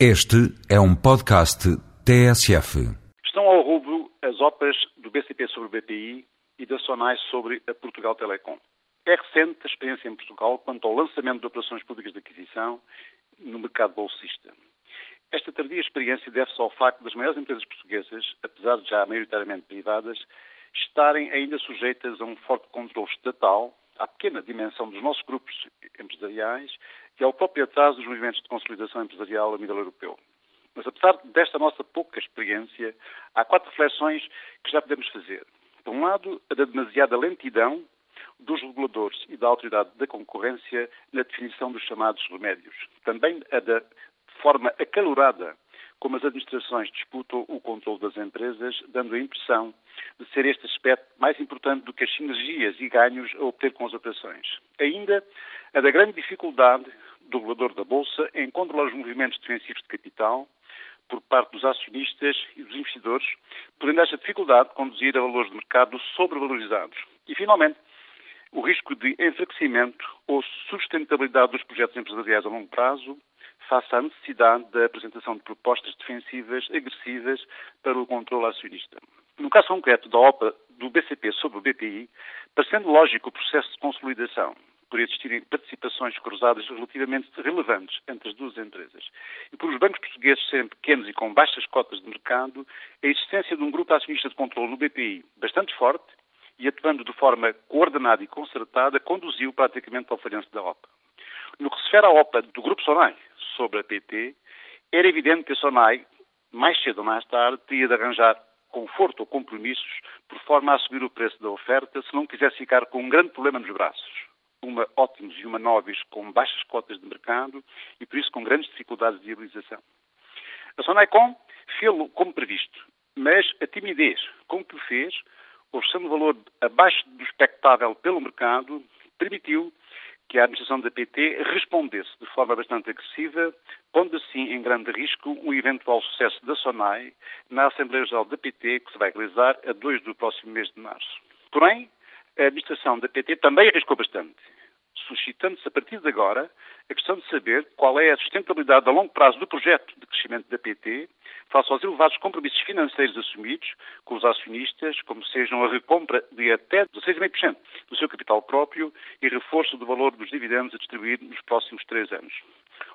Este é um podcast TSF. Estão ao rubro as OPAs do BCP sobre o BPI e da SONAI sobre a Portugal Telecom. É recente a experiência em Portugal quanto ao lançamento de operações públicas de aquisição no mercado bolsista. Esta tardia experiência deve-se ao facto das maiores empresas portuguesas, apesar de já maioritariamente privadas, estarem ainda sujeitas a um forte controle estatal, à pequena dimensão dos nossos grupos empresariais e ao próprio atraso dos movimentos de consolidação empresarial a nível europeu. Mas apesar desta nossa pouca experiência, há quatro reflexões que já podemos fazer. Por um lado, a da demasiada lentidão dos reguladores e da autoridade da concorrência na definição dos chamados remédios. Também a da forma acalorada como as administrações disputam o controle das empresas, dando a impressão de ser este aspecto mais importante do que as sinergias e ganhos a obter com as operações. Ainda a da grande dificuldade do regulador da Bolsa em controlar os movimentos defensivos de capital por parte dos acionistas e dos investidores, podendo esta dificuldade conduzir a valores de mercado sobrevalorizados. E, finalmente, o risco de enfraquecimento ou sustentabilidade dos projetos empresariais a longo prazo, face à necessidade da apresentação de propostas defensivas agressivas para o controle acionista. No caso concreto da OPA do BCP sobre o BPI, parecendo lógico o processo de consolidação, por existirem participações cruzadas relativamente relevantes entre as duas empresas, e por os bancos portugueses serem pequenos e com baixas cotas de mercado, a existência de um grupo acionista de controle no BPI bastante forte e atuando de forma coordenada e concertada, conduziu praticamente ao falhanço da OPA. No que se refere à OPA do Grupo Sonai sobre a PT, era evidente que a Sonai, mais cedo ou mais tarde, teria de arranjar conforto ou compromissos por forma a subir o preço da oferta se não quisesse ficar com um grande problema nos braços. Uma Ótimos e uma Nobis com baixas cotas de mercado e, por isso, com grandes dificuldades de viabilização. A Sonaicom fez-lo como previsto, mas a timidez com que o fez, oferecendo valor abaixo do expectável pelo mercado, permitiu que a administração da PT respondesse de forma bastante agressiva, pondo assim em grande risco um eventual sucesso da SONAI na Assembleia Geral da PT, que se vai realizar a 2 do próximo mês de março. Porém, a administração da PT também arriscou bastante, suscitando-se a partir de agora a questão de saber qual é a sustentabilidade a longo prazo do projeto de crescimento da PT, face aos elevados compromissos financeiros assumidos com os acionistas, como sejam a recompra de até 16,5% e reforço do valor dos dividendos a distribuir nos próximos três anos.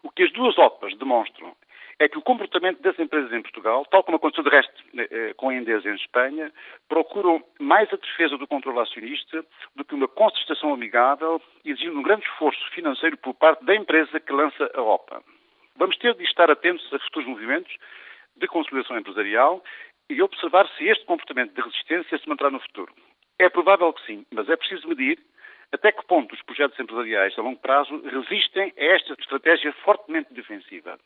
O que as duas OPAs demonstram é que o comportamento das empresas em Portugal, tal como aconteceu de resto eh, com a Endesa em Espanha, procuram mais a defesa do controle acionista do que uma concertação amigável, exigindo um grande esforço financeiro por parte da empresa que lança a OPA. Vamos ter de estar atentos a futuros movimentos de consolidação empresarial e observar se este comportamento de resistência se manterá no futuro. É provável que sim, mas é preciso medir até que ponto os projetos empresariais a longo prazo resistem a esta estratégia fortemente defensiva.